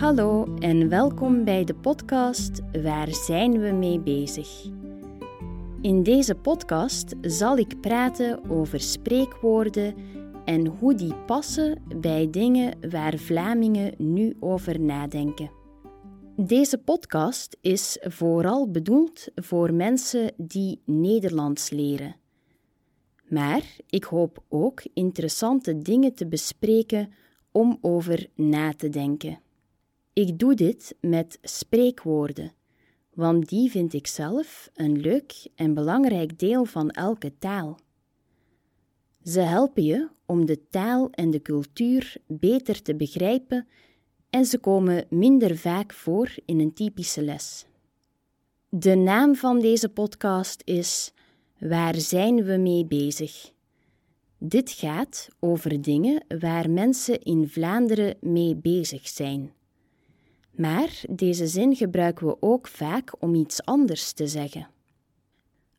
Hallo en welkom bij de podcast Waar zijn we mee bezig? In deze podcast zal ik praten over spreekwoorden en hoe die passen bij dingen waar Vlamingen nu over nadenken. Deze podcast is vooral bedoeld voor mensen die Nederlands leren. Maar ik hoop ook interessante dingen te bespreken om over na te denken. Ik doe dit met spreekwoorden, want die vind ik zelf een leuk en belangrijk deel van elke taal. Ze helpen je om de taal en de cultuur beter te begrijpen en ze komen minder vaak voor in een typische les. De naam van deze podcast is Waar zijn we mee bezig? Dit gaat over dingen waar mensen in Vlaanderen mee bezig zijn. Maar deze zin gebruiken we ook vaak om iets anders te zeggen.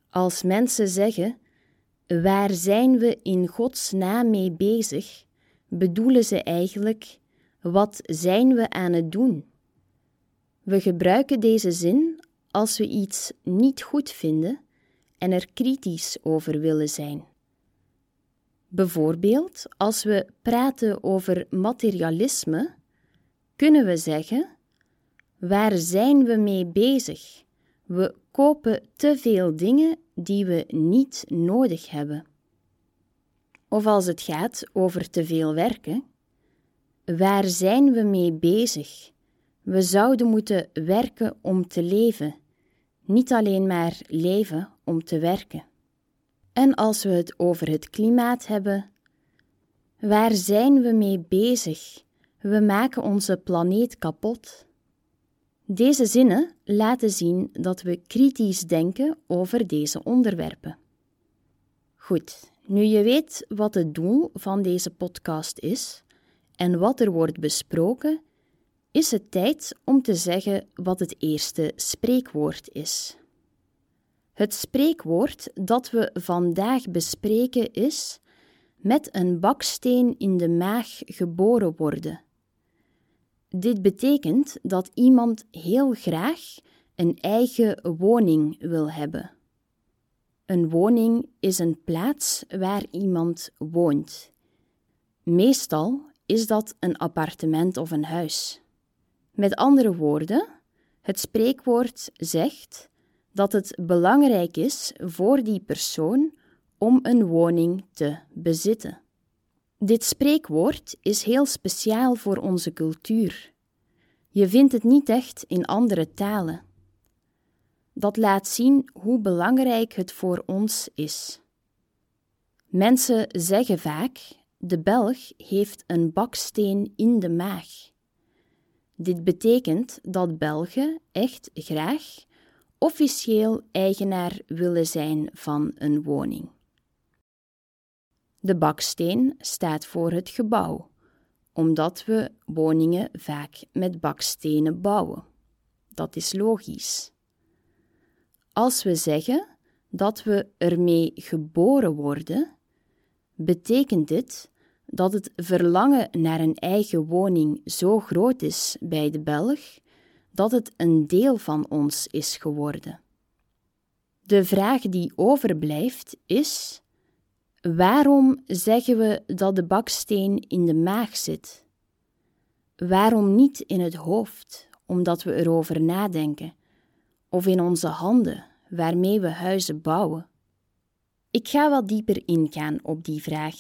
Als mensen zeggen: Waar zijn we in Gods naam mee bezig? bedoelen ze eigenlijk: Wat zijn we aan het doen? We gebruiken deze zin als we iets niet goed vinden en er kritisch over willen zijn. Bijvoorbeeld, als we praten over materialisme, kunnen we zeggen: Waar zijn we mee bezig? We kopen te veel dingen die we niet nodig hebben. Of als het gaat over te veel werken, waar zijn we mee bezig? We zouden moeten werken om te leven, niet alleen maar leven om te werken. En als we het over het klimaat hebben, waar zijn we mee bezig? We maken onze planeet kapot. Deze zinnen laten zien dat we kritisch denken over deze onderwerpen. Goed, nu je weet wat het doel van deze podcast is en wat er wordt besproken, is het tijd om te zeggen wat het eerste spreekwoord is. Het spreekwoord dat we vandaag bespreken is: met een baksteen in de maag geboren worden. Dit betekent dat iemand heel graag een eigen woning wil hebben. Een woning is een plaats waar iemand woont. Meestal is dat een appartement of een huis. Met andere woorden, het spreekwoord zegt dat het belangrijk is voor die persoon om een woning te bezitten. Dit spreekwoord is heel speciaal voor onze cultuur. Je vindt het niet echt in andere talen. Dat laat zien hoe belangrijk het voor ons is. Mensen zeggen vaak: de Belg heeft een baksteen in de maag. Dit betekent dat Belgen echt graag officieel eigenaar willen zijn van een woning. De baksteen staat voor het gebouw, omdat we woningen vaak met bakstenen bouwen. Dat is logisch. Als we zeggen dat we ermee geboren worden, betekent dit dat het verlangen naar een eigen woning zo groot is bij de Belg dat het een deel van ons is geworden. De vraag die overblijft is: waarom zeggen we dat de baksteen in de maag zit? Waarom niet in het hoofd, omdat we erover nadenken, of in onze handen, waarmee we huizen bouwen? Ik ga wat dieper ingaan op die vraag.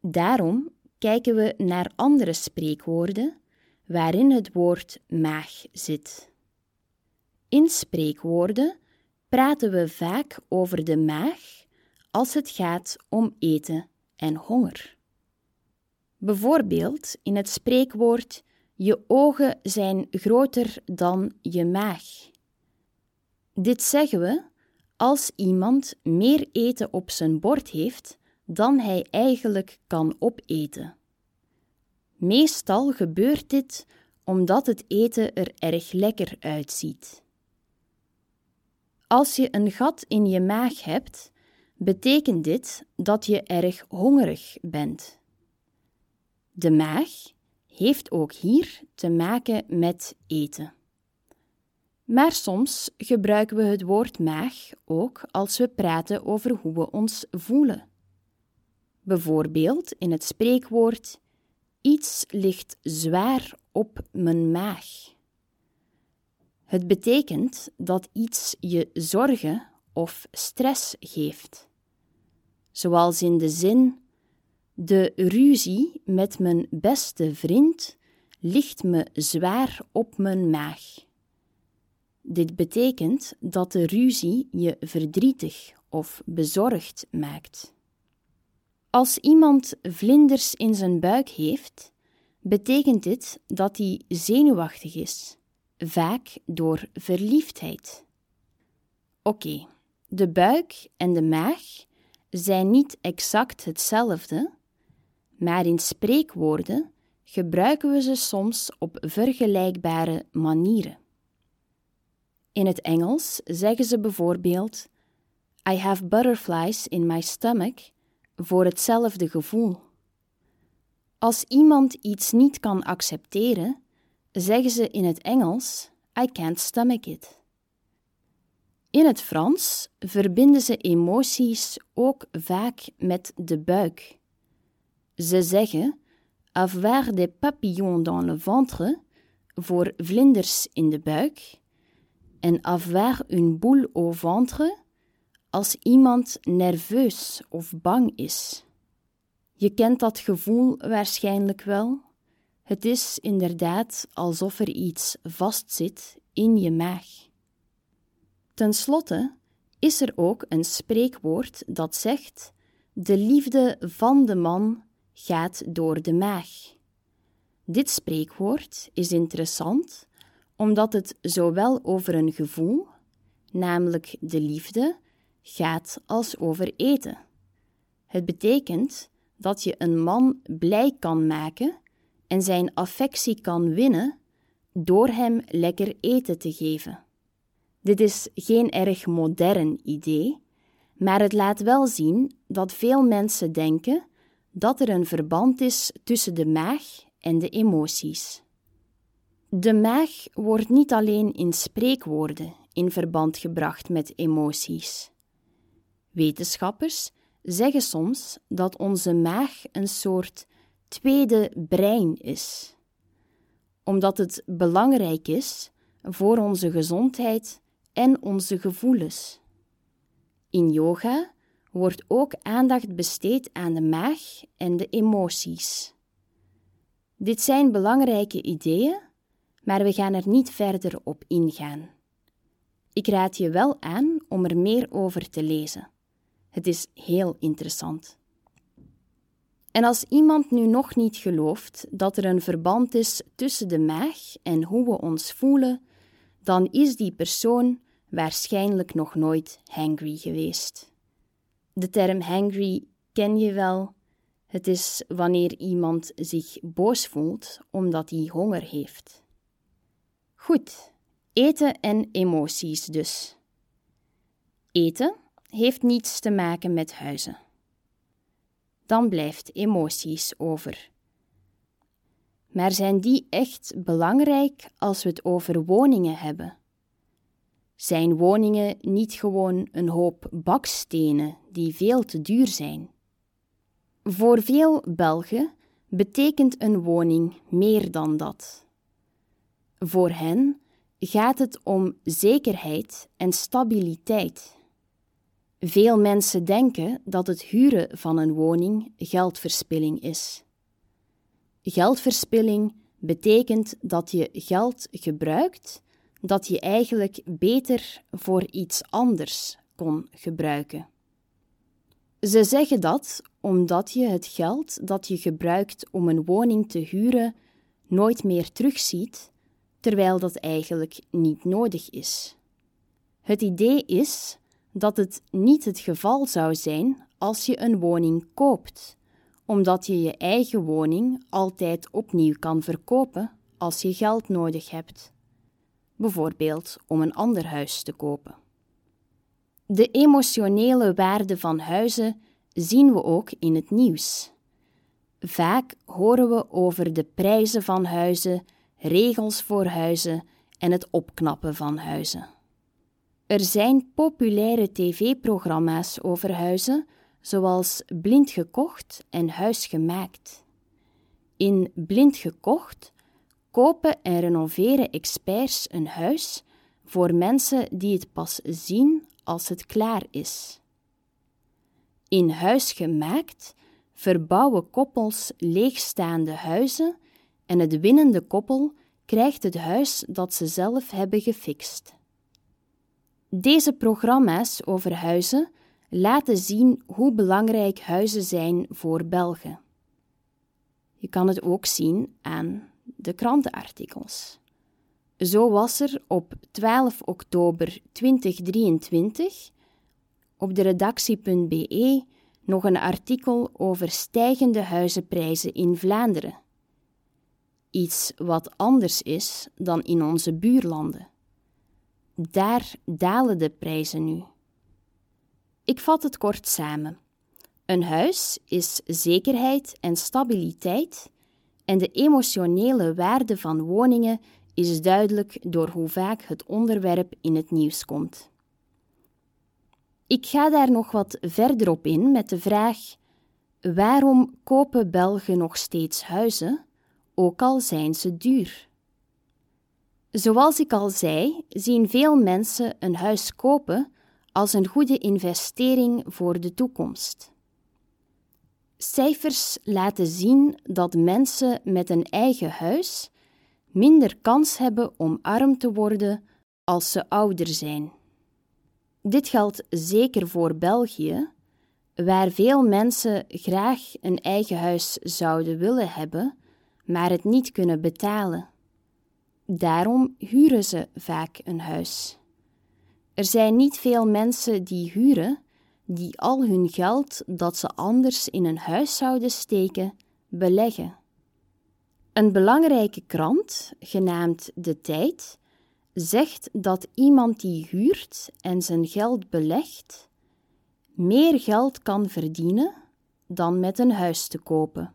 Daarom kijken we naar andere spreekwoorden waarin het woord maag zit. In spreekwoorden praten we vaak over de maag als het gaat om eten en honger. Bijvoorbeeld in het spreekwoord je ogen zijn groter dan je maag. Dit zeggen we als iemand meer eten op zijn bord heeft dan hij eigenlijk kan opeten. Meestal gebeurt dit omdat het eten er erg lekker uitziet. Als je een gat in je maag hebt, betekent dit dat je erg hongerig bent. De maag heeft ook hier te maken met eten. Maar soms gebruiken we het woord maag ook als we praten over hoe we ons voelen. Bijvoorbeeld in het spreekwoord: Iets ligt zwaar op mijn maag. Het betekent dat iets je zorgen of stress geeft. Zoals in de zin: De ruzie met mijn beste vriend ligt me zwaar op mijn maag. Dit betekent dat de ruzie je verdrietig of bezorgd maakt. Als iemand vlinders in zijn buik heeft, betekent dit dat hij zenuwachtig is, vaak door verliefdheid. Oké, de buik en de maag zijn niet exact hetzelfde, maar in spreekwoorden gebruiken we ze soms op vergelijkbare manieren. In het Engels zeggen ze bijvoorbeeld: I have butterflies in my stomach voor hetzelfde gevoel. Als iemand iets niet kan accepteren, zeggen ze in het Engels: I can't stomach it. In het Frans verbinden ze emoties ook vaak met de buik. Ze zeggen avoir des papillons dans le ventre voor vlinders in de buik en avoir une boule au ventre als iemand nerveus of bang is. Je kent dat gevoel waarschijnlijk wel. Het is inderdaad alsof er iets vastzit in je maag. Ten slotte is er ook een spreekwoord dat zegt: De liefde van de man gaat door de maag. Dit spreekwoord is interessant omdat het zowel over een gevoel, namelijk de liefde, gaat als over eten. Het betekent dat je een man blij kan maken en zijn affectie kan winnen door hem lekker eten te geven. Dit is geen erg modern idee, maar het laat wel zien dat veel mensen denken dat er een verband is tussen de maag en de emoties. De maag wordt niet alleen in spreekwoorden in verband gebracht met emoties. Wetenschappers zeggen soms dat onze maag een soort tweede brein is, omdat het belangrijk is voor onze gezondheid en onze gevoelens. In yoga wordt ook aandacht besteed aan de maag en de emoties. Dit zijn belangrijke ideeën, maar we gaan er niet verder op ingaan. Ik raad je wel aan om er meer over te lezen. Het is heel interessant. En als iemand nu nog niet gelooft dat er een verband is tussen de maag en hoe we ons voelen, dan is die persoon waarschijnlijk nog nooit hangry geweest. De term hangry ken je wel. Het is wanneer iemand zich boos voelt omdat hij honger heeft. Goed, eten en emoties dus. Eten heeft niets te maken met huizen. Dan blijft emoties over. Maar zijn die echt belangrijk als we het over woningen hebben? Zijn woningen niet gewoon een hoop bakstenen die veel te duur zijn? Voor veel Belgen betekent een woning meer dan dat. Voor hen gaat het om zekerheid en stabiliteit. Veel mensen denken dat het huren van een woning geldverspilling is. Geldverspilling betekent dat je geld gebruikt dat je eigenlijk beter voor iets anders kon gebruiken. Ze zeggen dat omdat je het geld dat je gebruikt om een woning te huren nooit meer terugziet, terwijl dat eigenlijk niet nodig is. Het idee is dat het niet het geval zou zijn als je een woning koopt, omdat je je eigen woning altijd opnieuw kan verkopen als je geld nodig hebt, bijvoorbeeld om een ander huis te kopen. De emotionele waarde van huizen zien we ook in het nieuws. Vaak horen we over de prijzen van huizen, regels voor huizen en het opknappen van huizen. Er zijn populaire tv-programma's over huizen, zoals Blind gekocht en Huis gemaakt. In Blind gekocht kopen en renoveren experts een huis voor mensen die het pas zien als het klaar is. In Huis gemaakt verbouwen koppels leegstaande huizen en het winnende koppel krijgt het huis dat ze zelf hebben gefixt. Deze programma's over huizen laten zien hoe belangrijk huizen zijn voor Belgen. Je kan het ook zien aan de krantenartikels. Zo was er op 12 oktober 2023 op de redactie.be nog een artikel over stijgende huizenprijzen in Vlaanderen. Iets wat anders is dan in onze buurlanden. Daar dalen de prijzen nu. Ik vat het kort samen. Een huis is zekerheid en stabiliteit, en de emotionele waarde van woningen is duidelijk door hoe vaak het onderwerp in het nieuws komt. Ik ga daar nog wat verder op in met de vraag: waarom kopen Belgen nog steeds huizen, ook al zijn ze duur? Zoals ik al zei, zien veel mensen een huis kopen als een goede investering voor de toekomst. Cijfers laten zien dat mensen met een eigen huis minder kans hebben om arm te worden als ze ouder zijn. Dit geldt zeker voor België, waar veel mensen graag een eigen huis zouden willen hebben, maar het niet kunnen betalen. Daarom huren ze vaak een huis. Er zijn niet veel mensen die huren, die al hun geld dat ze anders in een huis zouden steken, beleggen. Een belangrijke krant, genaamd De Tijd, zegt dat iemand die huurt en zijn geld belegt, meer geld kan verdienen dan met een huis te kopen.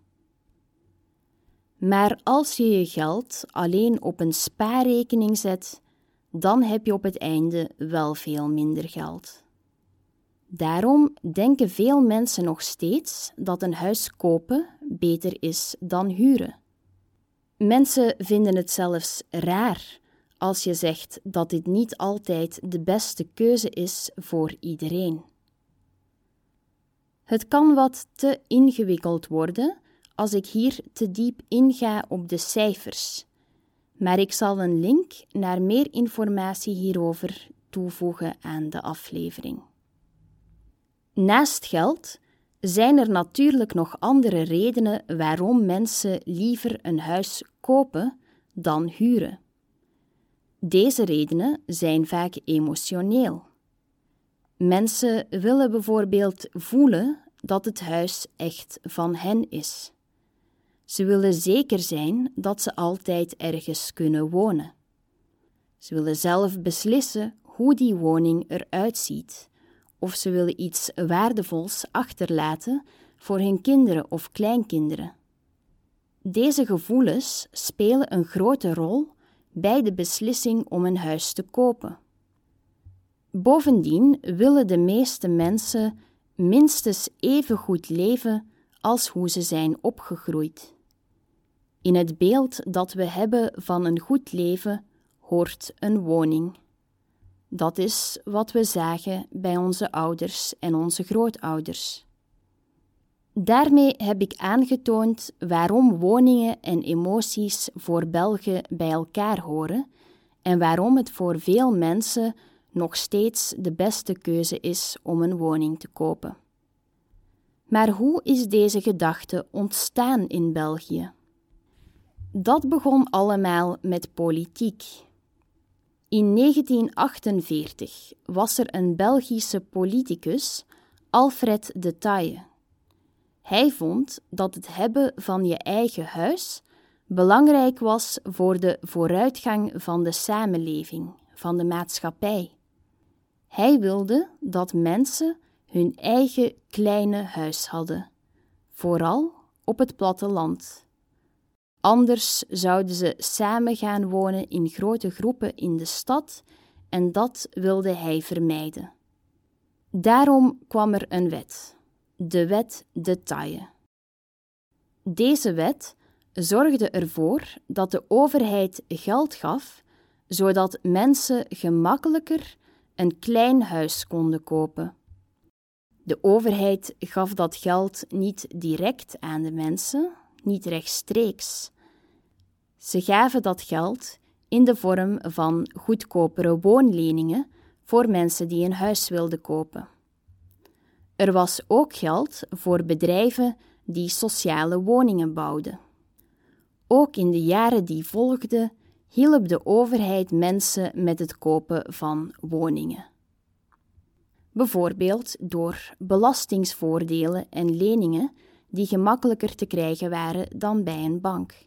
Maar als je je geld alleen op een spaarrekening zet, dan heb je op het einde wel veel minder geld. Daarom denken veel mensen nog steeds dat een huis kopen beter is dan huren. Mensen vinden het zelfs raar als je zegt dat dit niet altijd de beste keuze is voor iedereen. Het kan wat te ingewikkeld worden als ik hier te diep inga op de cijfers, maar ik zal een link naar meer informatie hierover toevoegen aan de aflevering. Naast geld zijn er natuurlijk nog andere redenen waarom mensen liever een huis kopen dan huren. Deze redenen zijn vaak emotioneel. Mensen willen bijvoorbeeld voelen dat het huis echt van hen is. Ze willen zeker zijn dat ze altijd ergens kunnen wonen. Ze willen zelf beslissen hoe die woning eruit ziet, of ze willen iets waardevols achterlaten voor hun kinderen of kleinkinderen. Deze gevoelens spelen een grote rol bij de beslissing om een huis te kopen. Bovendien willen de meeste mensen minstens even goed leven als hoe ze zijn opgegroeid. In het beeld dat we hebben van een goed leven hoort een woning. Dat is wat we zagen bij onze ouders en onze grootouders. Daarmee heb ik aangetoond waarom woningen en emoties voor Belgen bij elkaar horen en waarom het voor veel mensen nog steeds de beste keuze is om een woning te kopen. Maar hoe is deze gedachte ontstaan in België? Dat begon allemaal met politiek. In 1948 was er een Belgische politicus, Alfred de Taille. Hij vond dat het hebben van je eigen huis belangrijk was voor de vooruitgang van de samenleving, van de maatschappij. Hij wilde dat mensen hun eigen kleine huis hadden, vooral op het platteland. Anders zouden ze samen gaan wonen in grote groepen in de stad en dat wilde hij vermijden. Daarom kwam er een wet, de wet de Taille. Deze wet zorgde ervoor dat de overheid geld gaf, zodat mensen gemakkelijker een klein huis konden kopen. De overheid gaf dat geld niet direct aan de mensen, niet rechtstreeks. Ze gaven dat geld in de vorm van goedkopere woonleningen voor mensen die een huis wilden kopen. Er was ook geld voor bedrijven die sociale woningen bouwden. Ook in de jaren die volgden hielp de overheid mensen met het kopen van woningen. Bijvoorbeeld door belastingsvoordelen en leningen die gemakkelijker te krijgen waren dan bij een bank.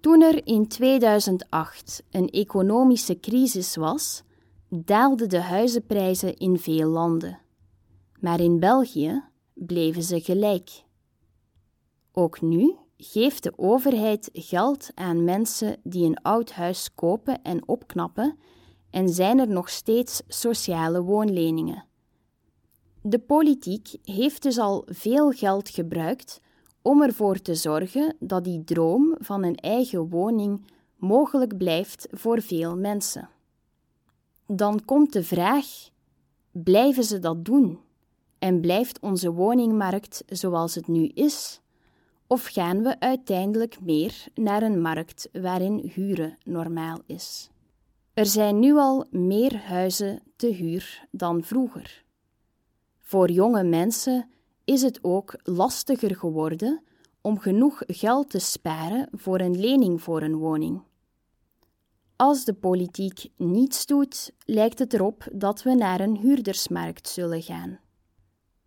Toen er in 2008 een economische crisis was, daalden de huizenprijzen in veel landen. Maar in België bleven ze gelijk. Ook nu geeft de overheid geld aan mensen die een oud huis kopen en opknappen en zijn er nog steeds sociale woonleningen. De politiek heeft dus al veel geld gebruikt om ervoor te zorgen dat die droom van een eigen woning mogelijk blijft voor veel mensen. Dan komt de vraag: blijven ze dat doen? En blijft onze woningmarkt zoals het nu is? Of gaan we uiteindelijk meer naar een markt waarin huren normaal is? Er zijn nu al meer huizen te huur dan vroeger. Voor jonge mensen is het ook lastiger geworden om genoeg geld te sparen voor een lening voor een woning. Als de politiek niets doet, lijkt het erop dat we naar een huurdersmarkt zullen gaan.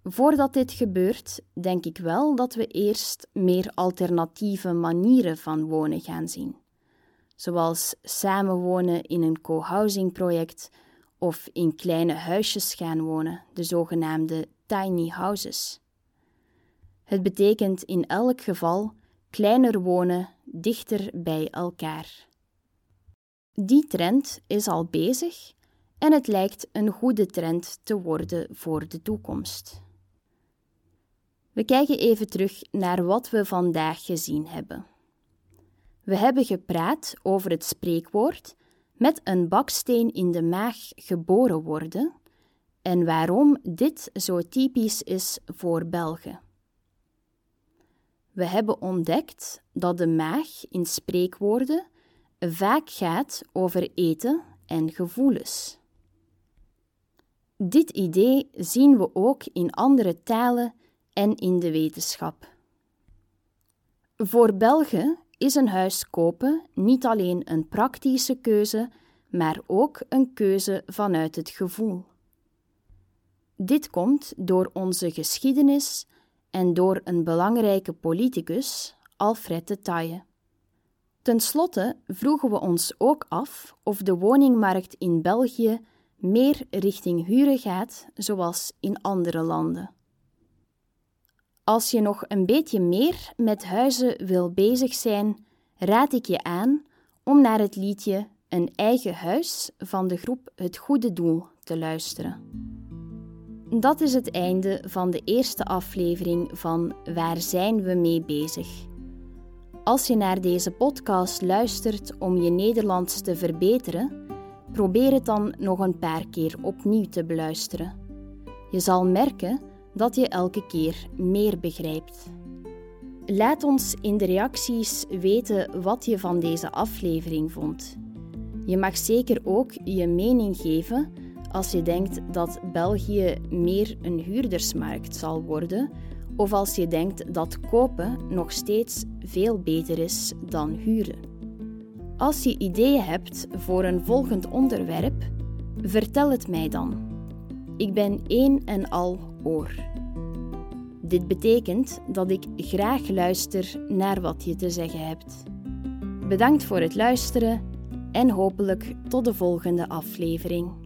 Voordat dit gebeurt, denk ik wel dat we eerst meer alternatieve manieren van wonen gaan zien, zoals samenwonen in een co-housing project of in kleine huisjes gaan wonen, de zogenaamde tiny houses. Het betekent in elk geval kleiner wonen, dichter bij elkaar. Die trend is al bezig en het lijkt een goede trend te worden voor de toekomst. We kijken even terug naar wat we vandaag gezien hebben. We hebben gepraat over het spreekwoord met een baksteen in de maag geboren worden en waarom dit zo typisch is voor Belgen. We hebben ontdekt dat de maag in spreekwoorden vaak gaat over eten en gevoelens. Dit idee zien we ook in andere talen en in de wetenschap. Voor Belgen is een huis kopen niet alleen een praktische keuze, maar ook een keuze vanuit het gevoel. Dit komt door onze geschiedenis en door een belangrijke politicus, Alfred de Taille. Ten slotte vroegen we ons ook af of de woningmarkt in België meer richting huren gaat, zoals in andere landen. Als je nog een beetje meer met huizen wil bezig zijn, raad ik je aan om naar het liedje Een eigen huis van de groep Het Goede Doel te luisteren. Dat is het einde van de eerste aflevering van Waar zijn we mee bezig? Als je naar deze podcast luistert om je Nederlands te verbeteren, probeer het dan nog een paar keer opnieuw te beluisteren. Je zal merken dat je elke keer meer begrijpt. Laat ons in de reacties weten wat je van deze aflevering vond. Je mag zeker ook je mening geven als je denkt dat België meer een huurdersmarkt zal worden, of als je denkt dat kopen nog steeds veel beter is dan huren. Als je ideeën hebt voor een volgend onderwerp, vertel het mij dan. Ik ben één en al oor. Dit betekent dat ik graag luister naar wat je te zeggen hebt. Bedankt voor het luisteren en hopelijk tot de volgende aflevering.